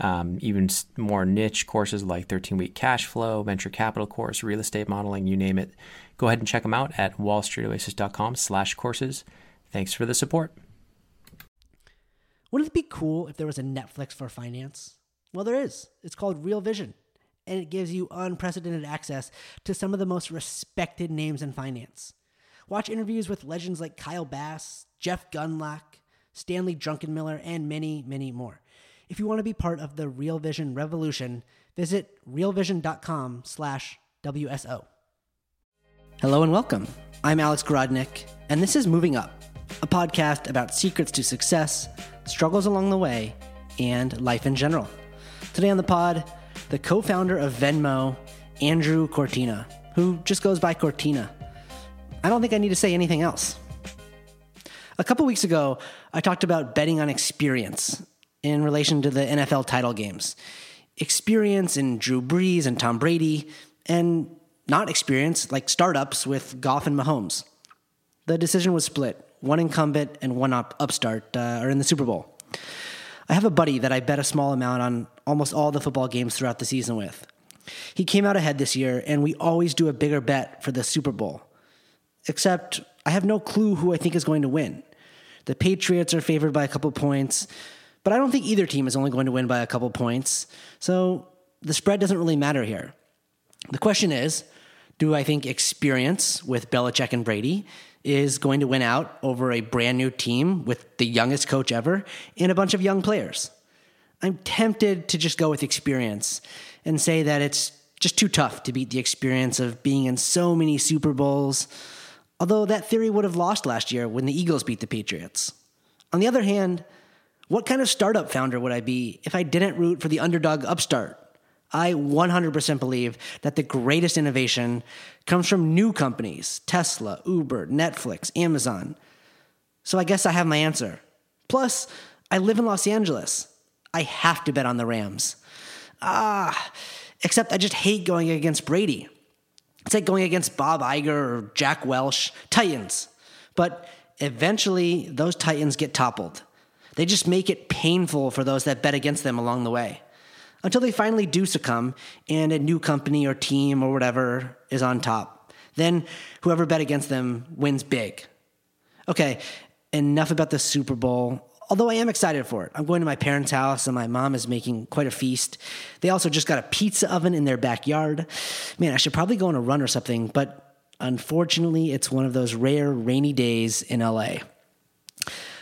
um, even more niche courses like 13 week cash flow, venture capital course, real estate modeling, you name it Go ahead and check them out at wallstreetoasis.com slash courses. Thanks for the support. Wouldn't it be cool if there was a Netflix for finance? Well, there is. It's called Real Vision, and it gives you unprecedented access to some of the most respected names in finance. Watch interviews with legends like Kyle Bass, Jeff Gundlach, Stanley Druckenmiller, and many, many more. If you want to be part of the Real Vision revolution, visit realvision.com slash WSO. Hello and welcome. I'm Alex Grodnick, and this is Moving Up, a podcast about secrets to success, struggles along the way, and life in general. Today on the pod, the co founder of Venmo, Andrew Kortina, who just goes by Kortina. I don't think I need to say anything else. A couple weeks ago, I talked about betting on experience in relation to the NFL title games. Experience in Drew Brees and Tom Brady, and not experience like startups with Goff and Mahomes. The decision was split. One incumbent and one up, upstart uh, are in the Super Bowl. I have a buddy that I bet a small amount on almost all the football games throughout the season with. He came out ahead this year, and we always do a bigger bet for the Super Bowl. Except I have no clue who I think is going to win. The Patriots are favored by a couple points, but I don't think either team is only going to win by a couple points. So the spread doesn't really matter here. The question is do I think experience with Belichick and Brady is going to win out over a brand new team with the youngest coach ever and a bunch of young players? I'm tempted to just go with experience and say that it's just too tough to beat the experience of being in so many Super Bowls. Although that theory would have lost last year when the Eagles beat the Patriots. On the other hand, what kind of startup founder would I be if I didn't root for the underdog upstart I 100% believe that the greatest innovation comes from new companies Tesla, Uber, Netflix, Amazon. So I guess I have my answer. Plus, I live in Los Angeles. I have to bet on the Rams. Ah, except I just hate going against Brady. It's like going against Bob Iger or Jack Welch, Titans. But eventually, those Titans get toppled. They just make it painful for those that bet against them along the way until they finally do succumb and a new company or team or whatever is on top. Then whoever bet against them wins big. Okay, enough about the Super Bowl. Although I am excited for it. I'm going to my parents' house and my mom is making quite a feast. They also just got a pizza oven in their backyard. Man, I should probably go on a run or something, but unfortunately, it's one of those rare rainy days in LA.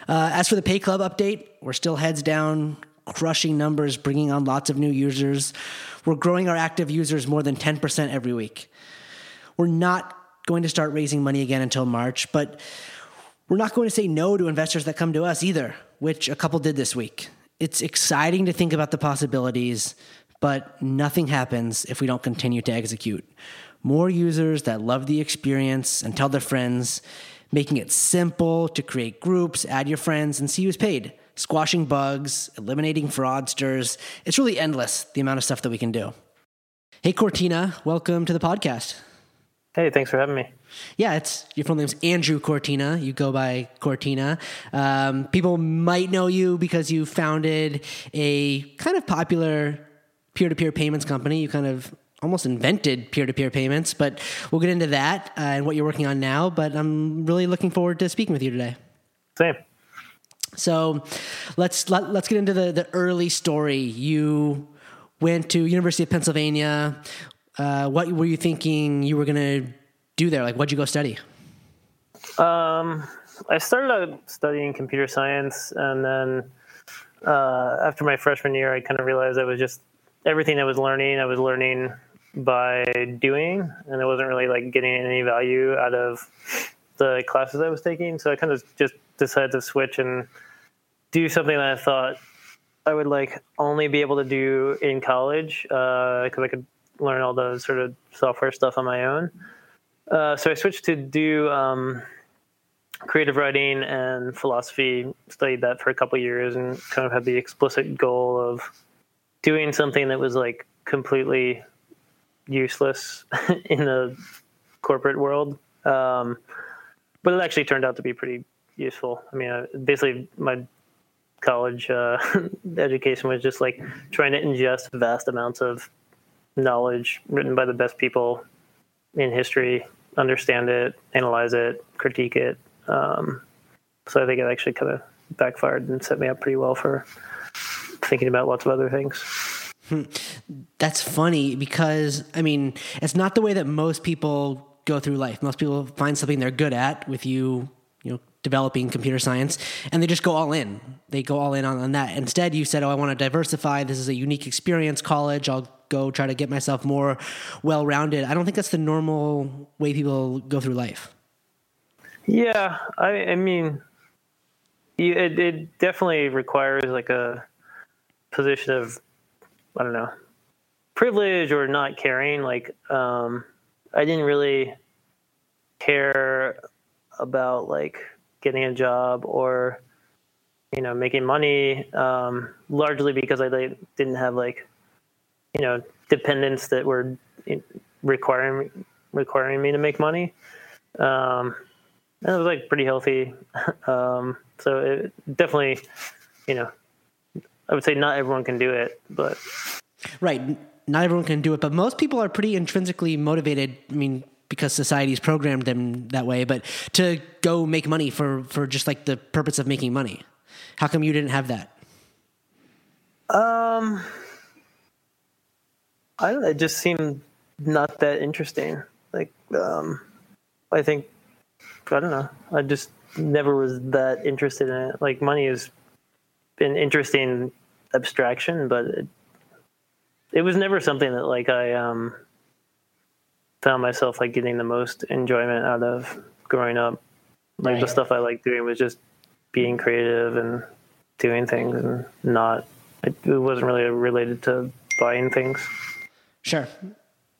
Uh, as for the Pay Club update, we're still heads down, crushing numbers, bringing on lots of new users. We're growing our active users more than 10% every week. We're not going to start raising money again until March, but we're not going to say no to investors that come to us either, which a couple did this week. It's exciting to think about the possibilities, but nothing happens if we don't continue to execute. More users that love the experience and tell their friends, making it simple to create groups, add your friends, and see who's paid squashing bugs, eliminating fraudsters. It's really endless the amount of stuff that we can do. Hey, Kortina, welcome to the podcast. Hey, thanks for having me. Yeah, it's your full name's Andrew Kortina. You go by Kortina. Um, people might know you because you founded a kind of popular peer-to-peer payments company. You kind of almost invented peer-to-peer payments, but we'll get into that uh, and what you're working on now. But I'm really looking forward to speaking with you today. Same. So let's let, us let us get into the, the early story. You went to University of Pennsylvania. Uh, what were you thinking you were going to do there? Like, what'd you go study? Um, I started out studying computer science, and then uh, after my freshman year, I kind of realized I was just everything I was learning. I was learning by doing, and I wasn't really like getting any value out of the classes I was taking. So I kind of just decided to switch and do something that I thought I would like only be able to do in college because uh, I could learn all the sort of software stuff on my own. uh, so I switched to do um, creative writing and philosophy. Studied that for a couple years and kind of had the explicit goal of doing something that was like completely useless in the corporate world. Um, but it actually turned out to be pretty useful. I mean, uh, basically, my college uh, education was just like trying to ingest vast amounts of knowledge written by the best people in history, understand it, analyze it, critique it. Um, so I think it actually kind of backfired and set me up pretty well for thinking about lots of other things. That's funny because I mean, it's not the way that most people go through life. Most people find something they're good at with you, you know, developing computer science, and they just go all in. They go all in on, on that. Instead, you said, "Oh, I want to diversify. This is a unique experience. College. I'll go try to get myself more well-rounded." I don't think that's the normal way people go through life. Yeah, I, I mean, it, it definitely requires like a position of, I don't know, privilege or not caring. Like, um, I didn't really care about like getting a job or you know making money um, largely because I like, didn't have like you know dependents that were requiring requiring me to make money. Um, and it was like pretty healthy. um, so it definitely, you know, I would say not everyone can do it, but right not everyone can do it, but most people are pretty intrinsically motivated. I mean, because society's programmed them that way, but to go make money for for just like the purpose of making money. How come you didn't have that? Um, I don't it just seemed not that interesting. Like, um, I think I don't know. I just never was that interested in it. Like, money has been interesting abstraction, but it it was never something that like I um, found myself like getting the most enjoyment out of growing up. Like right. the stuff I liked doing was just being creative and doing things and not it, it wasn't really related to buying things. Sure.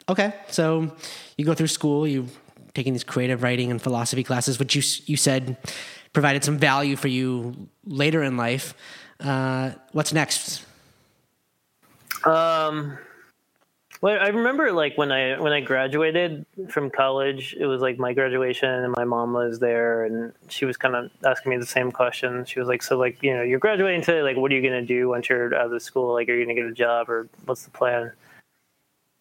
Okay. So you go through school, you taking these creative writing and philosophy classes, which you you said provided some value for you later in life. Uh, what's next? Um, well, I remember like when I when I graduated from college, it was like my graduation, and my mom was there, and she was kind of asking me the same question. She was like, "So, like, you know, you're graduating today. Like, what are you gonna do once you're out of school? Like, are you gonna get a job, or what's the plan?"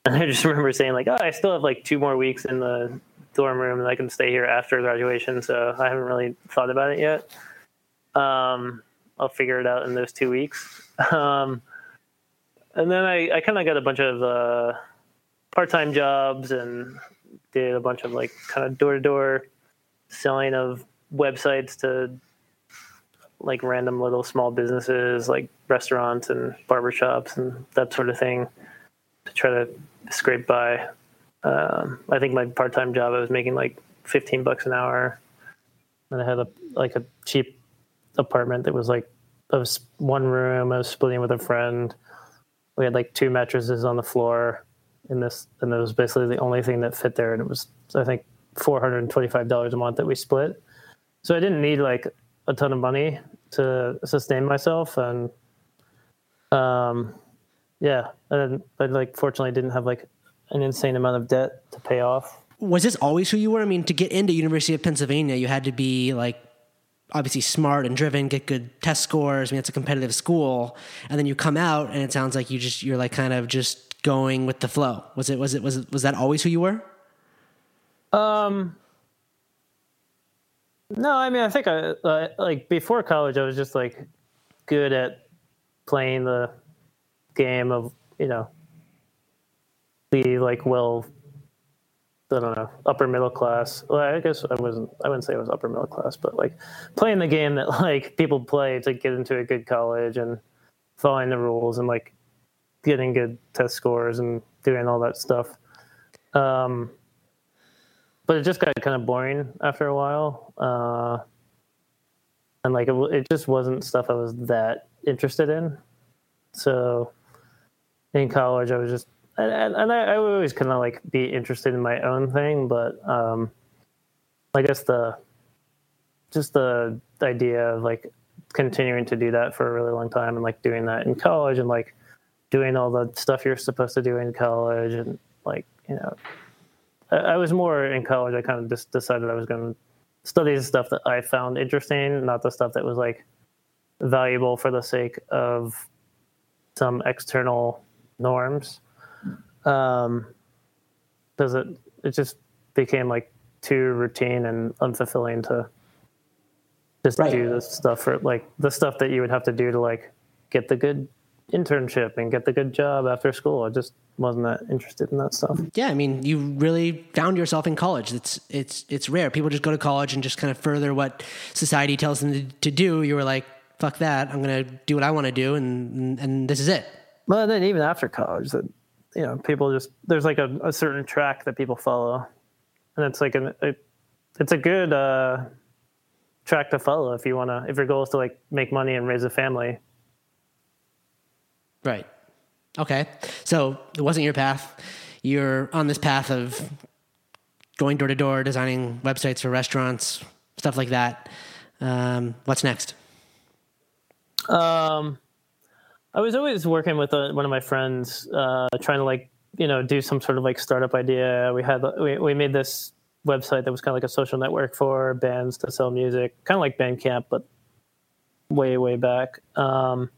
And I just remember saying like, "Oh, I still have like two more weeks in the dorm room, and I can stay here after graduation, so I haven't really thought about it yet. Um, I'll figure it out in those two weeks." Um, and then I, I kind of got a bunch of uh, part-time jobs and did a bunch of like kind of door-to-door selling of websites to like random little small businesses like restaurants and barbershops and that sort of thing to try to scrape by. Um, I think my part-time job I was making like 15 bucks an hour, and I had a like a cheap apartment that was like was one room. I was splitting with a friend we had like two mattresses on the floor in this, and it was basically the only thing that fit there. And it was, I think, four hundred and twenty-five dollars a month that we split. So I didn't need like a ton of money to sustain myself, and um, yeah, and I like fortunately didn't have like an insane amount of debt to pay off. Was this always who you were? I mean, to get into University of Pennsylvania, you had to be like obviously smart and driven, get good test scores. I mean, it's a competitive school, and then you come out, and it sounds like you just you're like kind of just going with the flow. Was it was it was it was that always who you were? Um. No, I mean, I think I uh, like before college, I was just like good at playing the game of you know be like well I don't know, upper middle class. Well, I guess I wasn't. I wouldn't say I was upper middle class, but like playing the game that like people play to get into a good college and following the rules and like getting good test scores and doing all that stuff. Um, but it just got kind of boring after a while, uh, and like it, it just wasn't stuff I was that interested in. So in college, I was just and, and I, I always kind of like be interested in my own thing, but um, I guess the just the idea of like continuing to do that for a really long time and like doing that in college and like doing all the stuff you're supposed to do in college and like you know I, I was more in college. I kind of just decided I was going to study the stuff that I found interesting, not the stuff that was like valuable for the sake of some external norms. Um, because it it just became like too routine and unfulfilling to just Right. do this stuff for like the stuff that you would have to do to like get the good internship and get the good job after school. I just wasn't that interested in that stuff. Yeah, I mean, you really found yourself in college. It's it's it's rare. People just go to college and just kind of further what society tells them to, to do. You were like, "Fuck that! I'm gonna do what I want to do," and, and and this is it. Well, then even after college, that you know, people just there's like a, a certain track that people follow, and it's like an a, it's a good uh, track to follow if you want to if your goal is to like make money and raise a family. Right. Okay. So it wasn't your path. You're on this path of going door to door, designing websites for restaurants, stuff like that. Um, what's next? Um, I was always working with a, one of my friends, uh, trying to like you know do some sort of like startup idea. We had we we made this website that was kind of like a social network for bands to sell music, kind of like Bandcamp, but way way back. Um,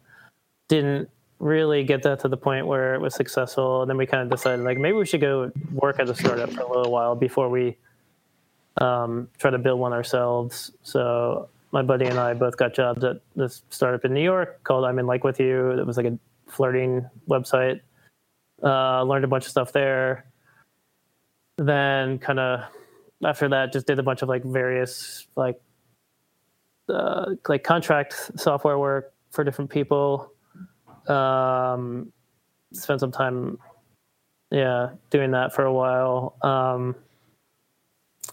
didn't really get that to the point where it was successful. And then we kind of decided like maybe we should go work at a startup for a little while before we um, try to build one ourselves. So my buddy and I both got jobs at this startup in New York called I'm in Like with You. It was like a flirting website. Uh, learned a bunch of stuff there. Then kind of after that, just did a bunch of like various like uh, like contract software work for different people. Um, spent some time, yeah, doing that for a while. Um,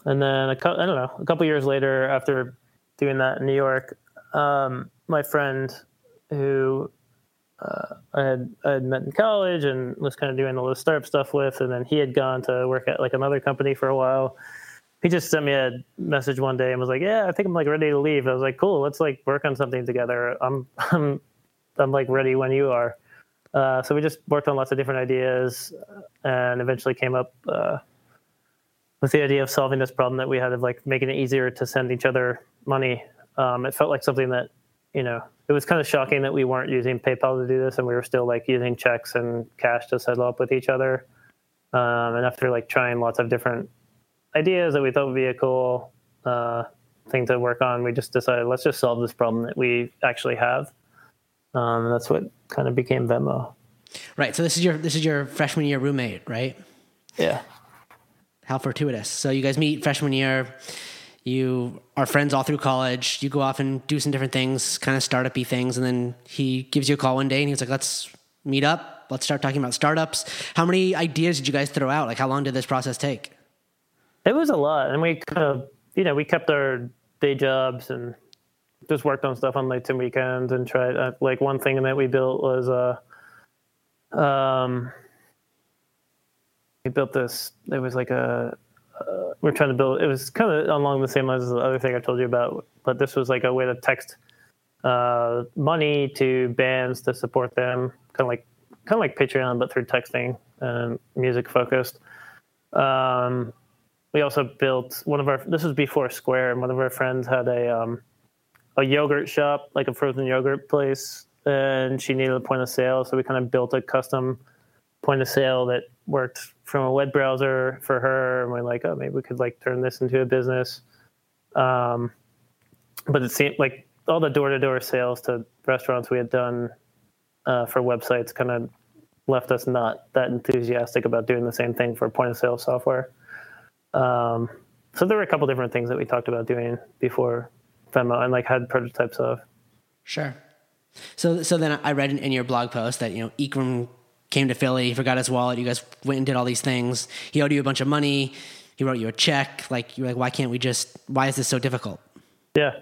and then a cou- I don't know, a couple years later, after doing that in New York, um, my friend who uh, I had I had met in college and was kind of doing all this startup stuff with, and then he had gone to work at like another company for a while. He just sent me a message one day and was like, "Yeah, I think I'm like ready to leave." I was like, "Cool, let's like work on something together." I'm I'm I'm like ready when you are. Uh, so we just worked on lots of different ideas, and eventually came up uh, with the idea of solving this problem that we had of like making it easier to send each other money. Um, it felt like something that you know it was kind of shocking that we weren't using PayPal to do this, and we were still like using checks and cash to settle up with each other. Um, and after like trying lots of different ideas that we thought would be a cool uh, thing to work on, we just decided let's just solve this problem that we actually have. Um, and that's what kind of became Venmo. Right. So this is your this is your freshman year roommate, right? Yeah. How fortuitous. So you guys meet freshman year. You are friends all through college. You go off and do some different things, kind of startup-y things, and then he gives you a call one day and he's like, "Let's meet up. Let's start talking about startups." How many ideas did you guys throw out? Like, how long did this process take? It was a lot, and we kind of, you know, we kept our day jobs and just worked on stuff on nights and weekends and tried. Uh, like one thing that we built was, uh, um, we built this. It was like a. We're trying to build. It was kind of along the same lines as the other thing I told you about, but this was like a way to text uh, money to bands to support them, kind of like kind of like Patreon, but through texting and music focused. Um, we also built one of our this was before square and one of our friends had a um, a yogurt shop like a frozen yogurt place and she needed a point of sale so we kind of built a custom point of sale that worked from a web browser for her and we're like oh maybe we could like turn this into a business um, but it seemed like all the door-to-door sales to restaurants we had done uh, for websites kind of left us not that enthusiastic about doing the same thing for point of sale software um, so there were a couple different things that we talked about doing before Venmo and like had prototypes of. Sure. So, so then I read in, in your blog post that you know Iqram came to Philly, he forgot his wallet. You guys went and did all these things. He owed you a bunch of money. He wrote you a check. Like you're like, why can't we just? Why is this so difficult? Yeah,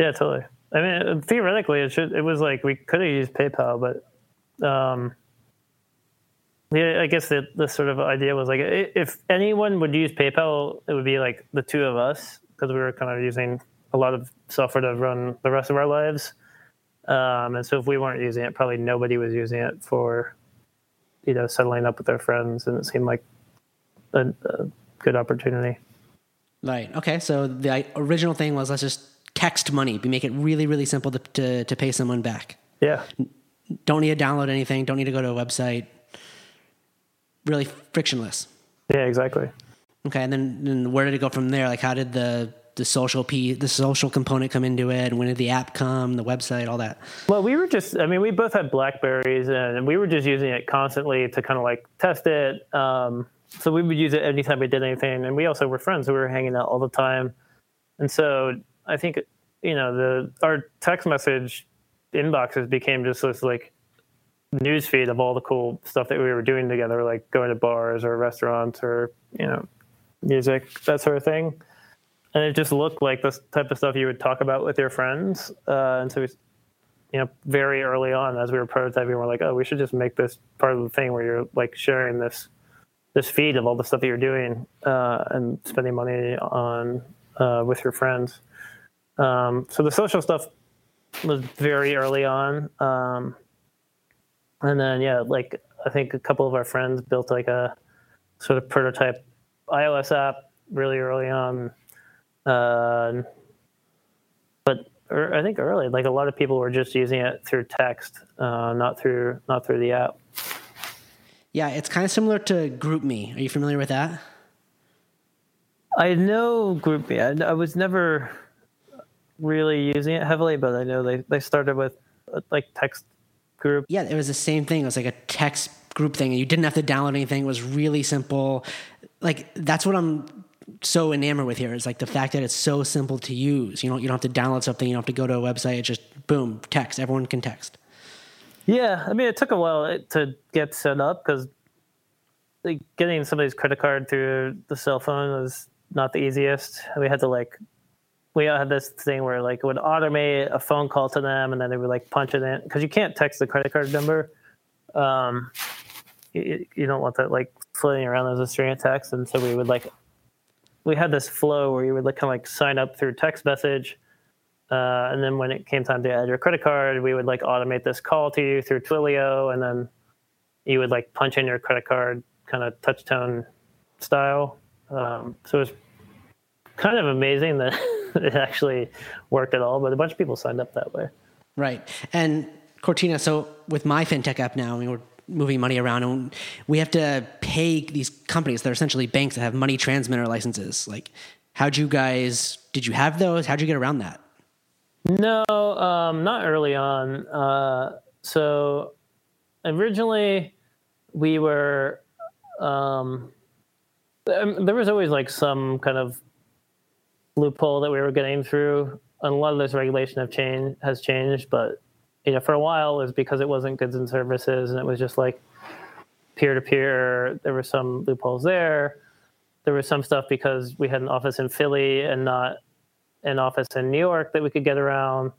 yeah, totally. I mean, theoretically, it should. It was like we could have used PayPal, but um, Yeah, I guess the, the sort of idea was like if anyone would use PayPal, it would be like the two of us because we were kind of using a lot of software to run the rest of our lives. Um, and so if we weren't using it, probably nobody was using it for, you know, settling up with their friends, and it seemed like a, a good opportunity. Right. Okay. So the original thing was let's just text money. We make it really, really simple to, to, to pay someone back. Yeah. Don't need to download anything. Don't need to go to a website. Really frictionless. Yeah, exactly. Okay. And then, then where did it go from there? Like, how did the the social p the social component come into it and when did the app come the website all that. Well we were just i mean we both had blackberries and we were just using it constantly to kind of like test it um, so we would use it anytime we did anything and we also were friends we were hanging out all the time and so i think you know the our text message inboxes became just this like news feed of all the cool stuff that we were doing together like going to bars or restaurants or you know music that sort of thing and it just looked like the type of stuff you would talk about with your friends. Uh, and so, we, you know, very early on, as we were prototyping, we are like, oh, we should just make this part of the thing where you're like sharing this this feed of all the stuff that you're doing uh, and spending money on uh, with your friends. Um, so the social stuff was very early on, um, and then yeah, like I think a couple of our friends built like a sort of prototype iOS app really early on uh, but er, I think early, like a lot of people were just using it through text, uh, not through not through the app. Yeah, it's kind of similar to GroupMe. Are you familiar with that? I know GroupMe. I, I was never really using it heavily, but I know they, they started with uh, like text group. Yeah, it was the same thing. It was like a text group thing, and you didn't have to download anything. It was really simple. Like that's what I'm so enamored with here is like the fact that it's so simple to use. You know, you don't have to download something, you don't have to go to a website. It's just boom, text. Everyone can text. Yeah, I mean, it took a while to get set up because like, getting somebody's credit card through the cell phone was not the easiest. We had to like, we had this thing where like it would automate a phone call to them, and then they would like punch it in because you can't text the credit card number. Um, you, you don't want that like floating around as a string of text, and so we would like we had this flow where you would like kind of like sign up through text message. Uh, and then when it came time to add your credit card, we would like automate this call to you through Twilio, and then you would like punch in your credit card, kind of touch tone style. Um, so it was kind of amazing that it actually worked at all. But a bunch of people signed up that way. Right, and Kortina. So with my fintech app now, I mean, we're moving money around and we have to pay these companies that are essentially banks that have money transmitter licenses. Like how'd you guys did you have those? How'd you get around that? No um, not early on. Uh, so originally we were um, um, there was always like some kind of loophole that we were getting through and a lot of this regulation have changed has changed but you know, for a while is because it wasn't goods and services and it was just like peer to peer. There were some loopholes there. There was some stuff because we had an office in Philly and not an office in New York that we could get around.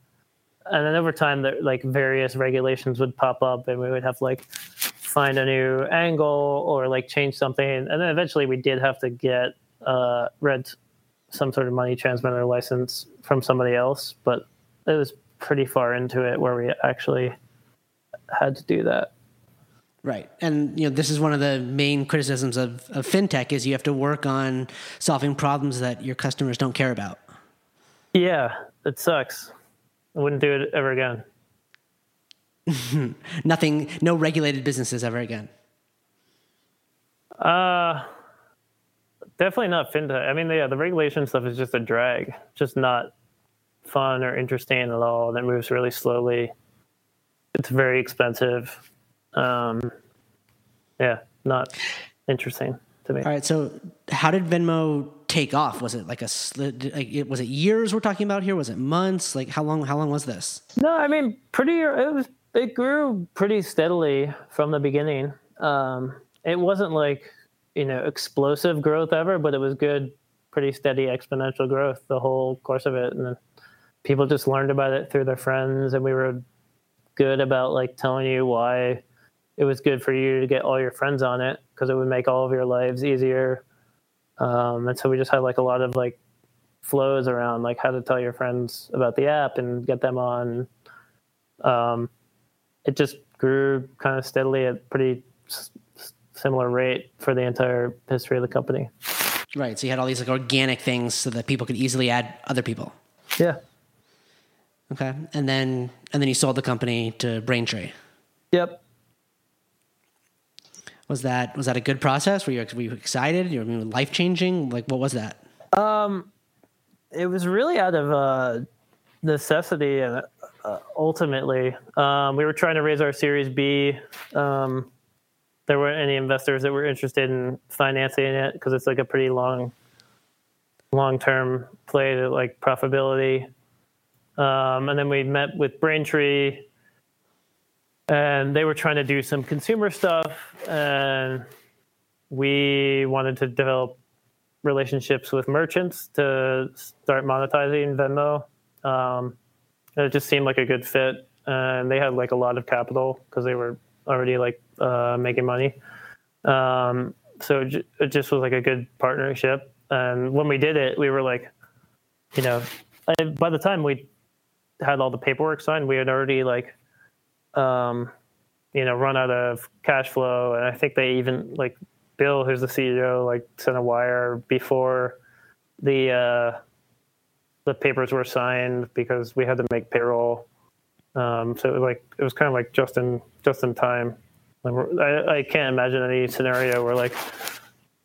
And then over time, there, like various regulations would pop up, and we would have to like find a new angle or like change something. And then eventually, we did have to get uh, rent some sort of money transmitter license from somebody else, but it was pretty far into it where we actually had to do that. Right. And you know, this is one of the main criticisms of, of fintech is you have to work on solving problems that your customers don't care about. Yeah, it sucks. I wouldn't do it ever again. Nothing no regulated businesses ever again. Uh definitely not fintech. I mean, yeah, the regulation stuff is just a drag. Just not fun or interesting at all. That moves really slowly. It's very expensive. Um, yeah, not interesting to me. All right. So, how did Venmo take off? Was it like a like was it years we're talking about here? Was it months? Like how long? How long was this? No, I mean pretty. It was. It grew pretty steadily from the beginning. Um, it wasn't like you know explosive growth ever, but it was good, pretty steady exponential growth the whole course of it, and then people just learned about it through their friends and we were good about like telling you why it was good for you to get all your friends on it because it would make all of your lives easier. Um, and so we just had like a lot of like flows around like how to tell your friends about the app and get them on. Um, it just grew kind of steadily at pretty s- similar rate for the entire history of the company. Right. So you had all these like organic things so that people could easily add other people. Yeah. Okay. And then and then you sold the company to Braintree. Yep. Was that was that a good process? Were you were you excited? You were life changing? Like what was that? Um, it was really out of uh, necessity, and uh, ultimately, um, we were trying to raise our Series B. Um, there weren't any investors that were interested in financing it because it's like a pretty long, long term play to like profitability. Um, and then we met with Braintree and they were trying to do some consumer stuff and we wanted to develop relationships with merchants to start monetizing venmo. Um, it just seemed like a good fit and they had like a lot of capital because they were already like uh, making money. Um, so it, it just was like a good partnership and when we did it we were like you know I, by the time we had all the paperwork signed we had already like um, you know, run out of cash flow. And I think they even like Bill, who's the CEO, like sent a wire before the uh, the papers were signed because we had to make payroll. Um, so it was like it was kind of like just in just in time. I, I can't imagine any scenario where like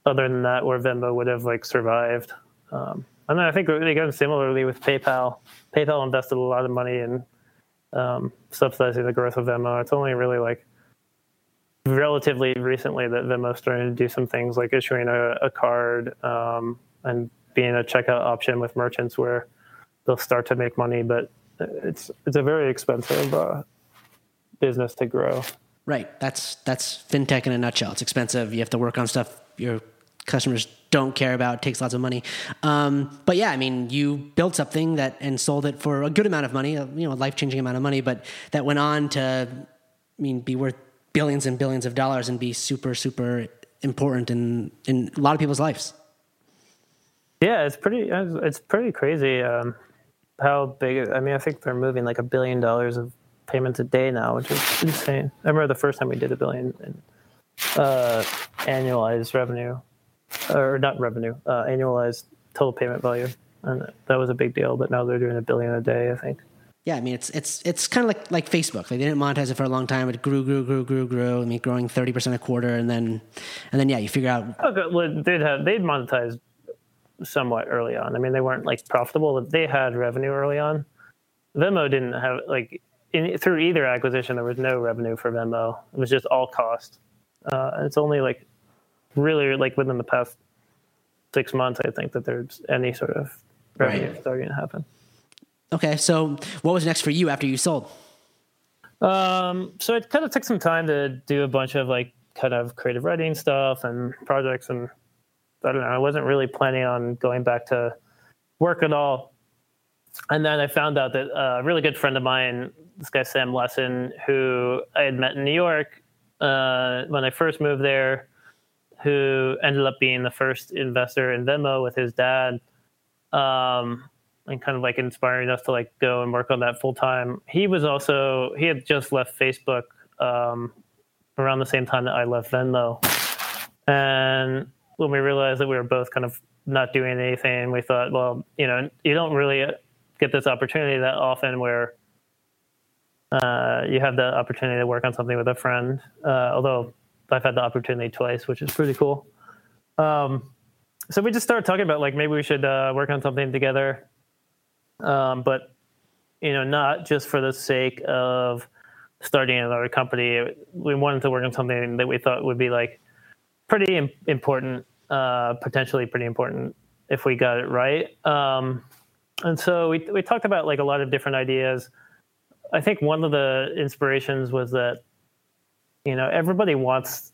other than that where Venmo would have like survived. Um, and then I think again similarly with PayPal, PayPal invested a lot of money in um, subsidizing the growth of Venmo. It's only really like relatively recently that Venmo starting to do some things like issuing a, a card um, and being a checkout option with merchants where they'll start to make money, but it's it's a very expensive uh, business to grow. Right. That's that's fintech in a nutshell. It's expensive. You have to work on stuff your customers don't care about. Takes lots of money. Um, but yeah, I mean, you built something that and sold it for a good amount of money. You know, a life changing amount of money, but that went on to, I mean, be worth billions and billions of dollars and be super super important in in a lot of people's lives. Yeah, it's pretty it's pretty crazy um, how big. I mean, I think they're moving like a billion dollars of payments a day now, which is insane. I remember the first time we did a billion in uh, annualized revenue, or not revenue, uh, annualized total payment value, and that was a big deal. But now they're doing a billion a day, I think. Yeah, I mean it's it's it's kind of like like Facebook. Like they didn't monetize it for a long time. It grew, grew, grew, grew, grew. I mean, growing thirty percent a quarter, and then and then yeah, you figure out. Okay, well, they'd have they'd monetized somewhat early on. I mean, they weren't like profitable, but they had revenue early on. Venmo didn't have like in, through either acquisition. There was no revenue for Venmo. It was just all cost. Uh, it's only like really like within the past six months, I think that there's any sort of revenue Right. starting to happen. Okay, so what was next for you after you sold? Um, so it kind of took some time to do a bunch of like kind of creative writing stuff and projects, and I don't know. I wasn't really planning on going back to work at all. And then I found out that a really good friend of mine, this guy Sam Lessin, who I had met in New York uh, when I first moved there, who ended up being the first investor in Venmo with his dad. Um, and kind of like inspiring us to like go and work on that full time. He was also he had just left Facebook um, around the same time that I left Venmo, and when we realized that we were both kind of not doing anything, we thought, well, you know, you don't really get this opportunity that often where uh, you have the opportunity to work on something with a friend. Uh, although I've had the opportunity twice, which is pretty cool. Um, so we just started talking about like maybe we should uh, work on something together um, but you know, not just for the sake of starting another company. We wanted to work on something that we thought would be like pretty im- important, uh, potentially pretty important if we got it right. Um, and so we we talked about like a lot of different ideas. I think one of the inspirations was that you know everybody wants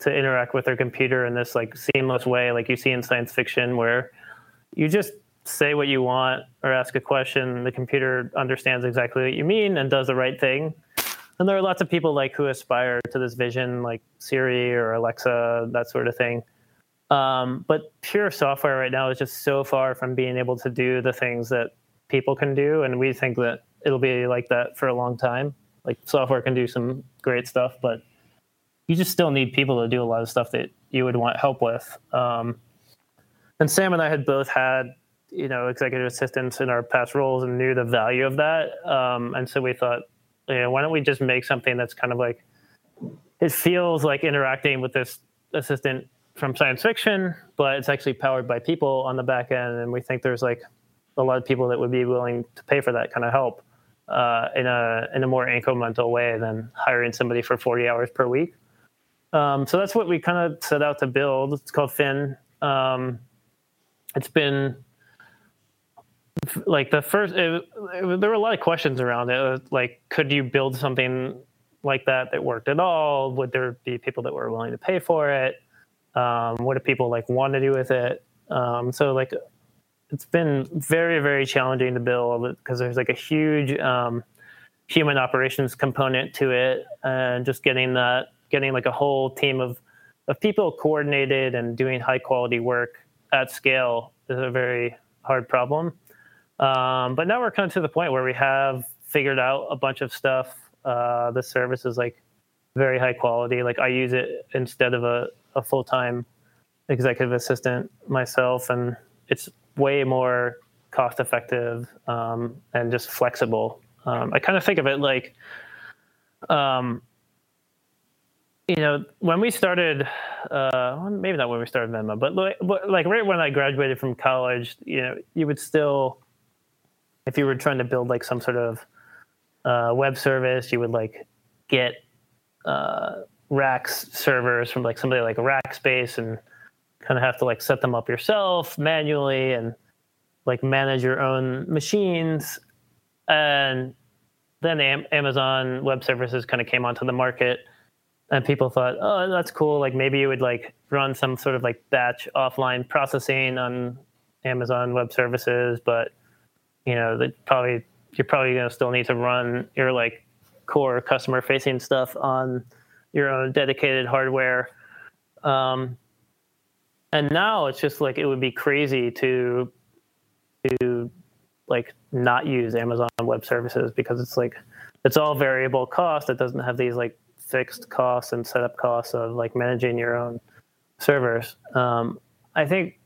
to interact with their computer in this like seamless way, like you see in science fiction, where you just say what you want or ask a question, the computer understands exactly what you mean and does the right thing. and there are lots of people like who aspire to this vision, like Siri or Alexa, that sort of thing. Um, but pure software right now is just so far from being able to do the things that people can do, and we think that it'll be like that for a long time. Like software can do some great stuff, but you just still need people to do a lot of stuff that you would want help with. Um, and Sam and I had both had, you know, executive assistants in our past roles and knew the value of that. Um, and so we thought, you know, why don't we just make something that's kind of like, it feels like interacting with this assistant from science fiction, but it's actually powered by people on the back end. And we think there's like a lot of people that would be willing to pay for that kind of help uh, in a in a more incremental way than hiring somebody for 40 hours per week. Um, so that's what we kind of set out to build. It's called Fin. Um, it's been like the first. It, it, there were a lot of questions around it. Like, could you build something like that that worked at all? Would there be people that were willing to pay for it? Um, what do people like want to do with it? Um, so like it's been very very challenging to build because there's like a huge um, human operations component to it and just getting that getting like a whole team of of people coordinated and doing high quality work at scale is a very hard problem. Um, but now we're kind of to the point where we have figured out a bunch of stuff. Uh, the service is like very high quality. Like i use it instead of a, a full-time executive assistant myself and it's way more cost effective um, and just flexible. Um, I kind of think of it like, um, you know, when we started, uh, maybe not when we started Venmo, but like, like right when I graduated from college, you know, you would still, if you were trying to build like some sort of uh, web service, you would like get uh, racks servers from like somebody like Rackspace and kind of have to like set them up yourself manually and like manage your own machines. And then amazon web services kind of came onto the market and people thought oh that's cool. Like maybe you would like run some sort of like batch offline processing on amazon web services but you know that probably you're probably going to still need to run your like core customer facing stuff on your own dedicated hardware. Um, and now it's just like it would be crazy to to like not use Amazon Web Services because it's like it's all variable cost. It doesn't have these like fixed costs and setup costs of like managing your own servers. Um, I think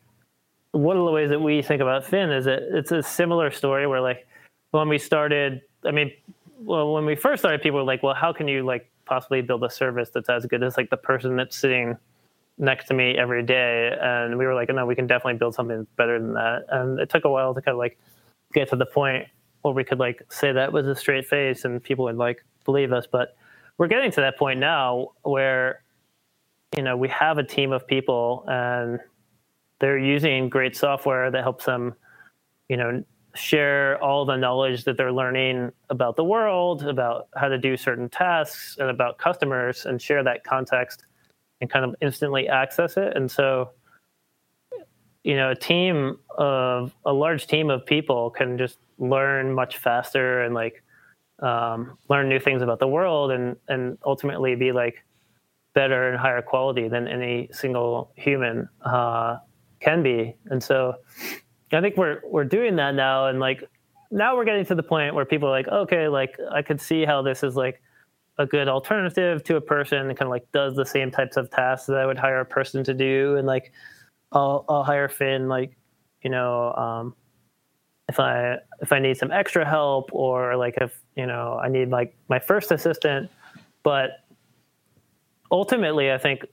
one of the ways that we think about Fin is that it's a similar story where like when we started, I mean, well, when we first started, people were like, well, how can you like possibly build a service that's as good as like the person that's sitting next to me every day and we were like no we can definitely build something better than that. And it took a while to kind of like get to the point where we could like say that with a straight face and people would like believe us but we're getting to that point now where you know we have a team of people and they're using great software that helps them you know share all the knowledge that they're learning about the world about how to do certain tasks and about customers and share that context and kind of instantly access it. And so, you know, a team of a large team of people can just learn much faster and like um, learn new things about the world and and ultimately be like better and higher quality than any single human uh, can be. And so, I think we're we're doing that now, and like now we're getting to the point where people are like, okay, like I could see how this is like a good alternative to a person that kind of like does the same types of tasks that I would hire a person to do. And like, I'll, I'll hire Fin, like, you know, um, if I, if I need some extra help or like if, you know, I need like my first assistant, but ultimately I think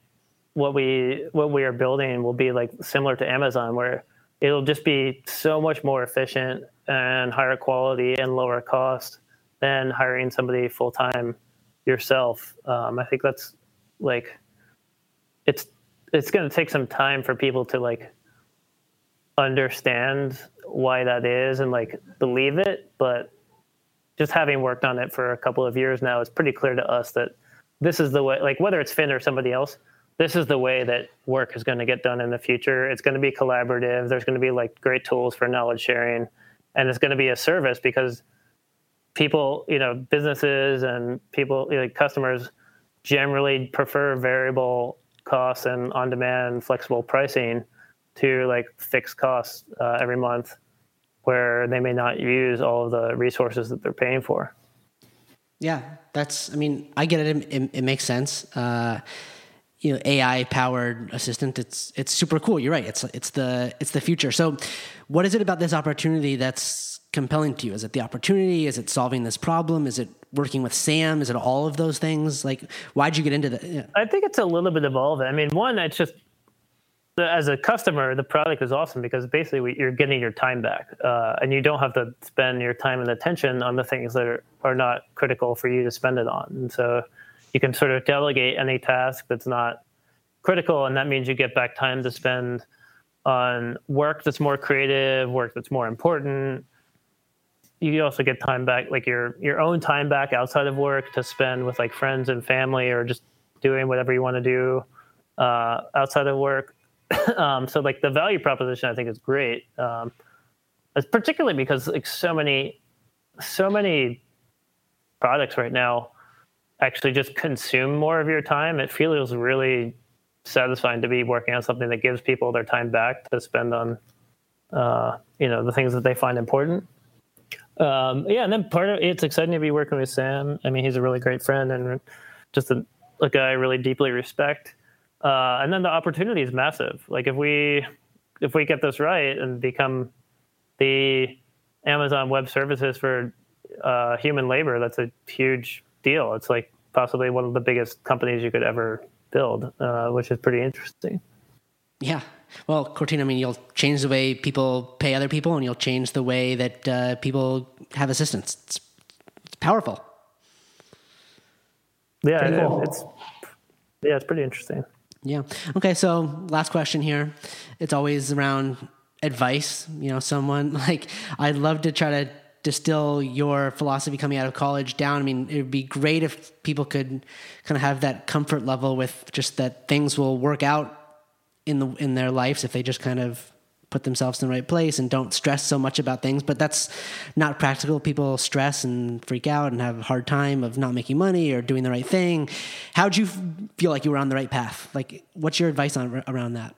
what we, what we are building will be like similar to Amazon where it'll just be so much more efficient and higher quality and lower cost than hiring somebody full time yourself. Um, I think that's like it's it's going to take some time for people to like understand why that is and like believe it, but just having worked on it for a couple of years now, it's pretty clear to us that this is the way. Like whether it's Fin or somebody else, this is the way that work is going to get done in the future. It's going to be collaborative. There's going to be like great tools for knowledge sharing, and it's going to be a service because people, you know, businesses and people, like customers, generally prefer variable costs and on-demand flexible pricing to like fixed costs uh, every month, where they may not use all of the resources that they're paying for. Yeah, that's. I mean, I get it. It, it makes sense. Uh, you know, AI powered assistant. It's it's super cool. You're right. It's it's the it's the future. So, what is it about this opportunity that's compelling to you? Is it the opportunity? Is it solving this problem? Is it working with Sam? Is it all of those things? Like, why'd you get into that? Yeah. I think it's a little bit of all of it. I mean, one, it's just as a customer, the product is awesome because basically you're getting your time back, uh, and you don't have to spend your time and attention on the things that are, are not critical for you to spend it on. And so you can sort of delegate any task that's not critical, and that means you get back time to spend on work that's more creative, work that's more important. You also get time back, like your your own time back outside of work to spend with like friends and family, or just doing whatever you want to do uh, outside of work. um, so like the value proposition, I think is great. Um, particularly because like so many, so many products right now actually just consume more of your time. It feels really satisfying to be working on something that gives people their time back to spend on, uh, you know, the things that they find important. Um, yeah, and then part of it's exciting to be working with Sam. I mean, he's a really great friend and just a, a guy I really deeply respect. Uh, and then the opportunity is massive. Like if we if we get this right and become the Amazon Web Services for uh, human labor, that's a huge deal. It's like possibly one of the biggest companies you could ever build, uh, which is pretty interesting. Yeah. Well, Kortina, I mean, you'll change the way people pay other people, and you'll change the way that uh, people have assistance. It's, it's powerful. Yeah, cool. it's yeah, it's pretty interesting. Yeah. Okay. So last question here. It's always around advice. You know, someone like I'd love to try to distill your philosophy coming out of college down. I mean, it would be great if people could kind of have that comfort level with just that things will work out in the in their lives if they just kind of put themselves in the right place and don't stress so much about things. But that's not practical. People stress and freak out and have a hard time of not making money or doing the right thing. How'd you feel like you were on the right path? Like, what's your advice on around that?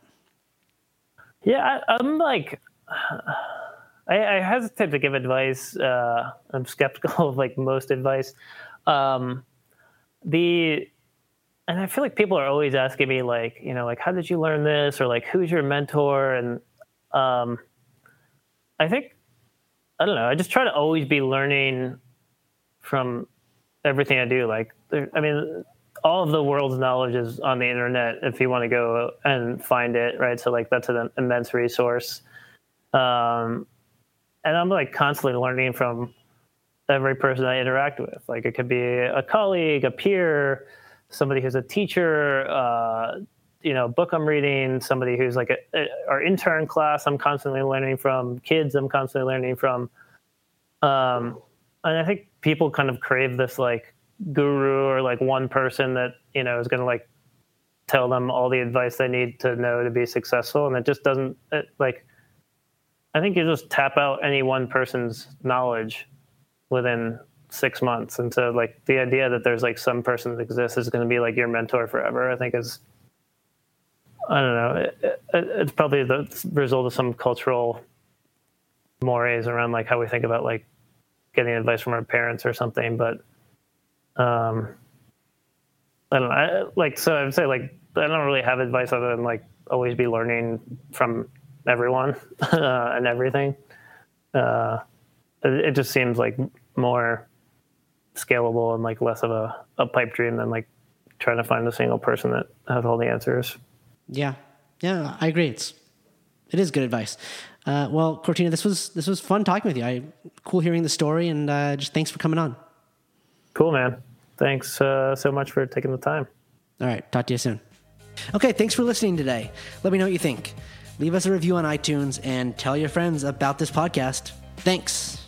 Yeah, I, am like, I, I, hesitate to give advice. Uh, I'm skeptical of like most advice. Um, the and I feel like people are always asking me like, you know, like how did you learn this or like who's your mentor and um, I think I don't know. I just try to always be learning from everything I do. Like, I mean, all of the world's knowledge is on the internet if you want to go and find it, right? So, like, that's an immense resource. Um, and I'm like constantly learning from every person I interact with. Like, it could be a colleague, a peer, somebody who's a teacher, uh, you know book i'm reading somebody who's like a, a, our intern class i'm constantly learning from kids i'm constantly learning from. Um, and i think people kind of crave this like guru or like one person that you know is going to like tell them all the advice they need to know to be successful. And it just doesn't it, like i think you just tap out any one person's knowledge within six months and so like the idea that there's like some person that exists is going to be like your mentor forever i think is I don't know. It, it, it's probably the result of some cultural mores around like how we think about like getting advice from our parents or something. But um, I don't know. I, like so, I would say like I don't really have advice other than like always be learning from everyone uh, and everything. Uh, it, it just seems like more scalable and like less of a, a pipe dream than like trying to find a single person that has all the answers. Yeah, yeah, I agree. It's it is good advice. Uh, well, Kortina, this was this was fun talking with you. I cool hearing the story, and uh, just thanks for coming on. Cool, man. Thanks uh, so much for taking the time. All right, talk to you soon. Okay, thanks for listening today. Let me know what you think. Leave us a review on iTunes and tell your friends about this podcast. Thanks.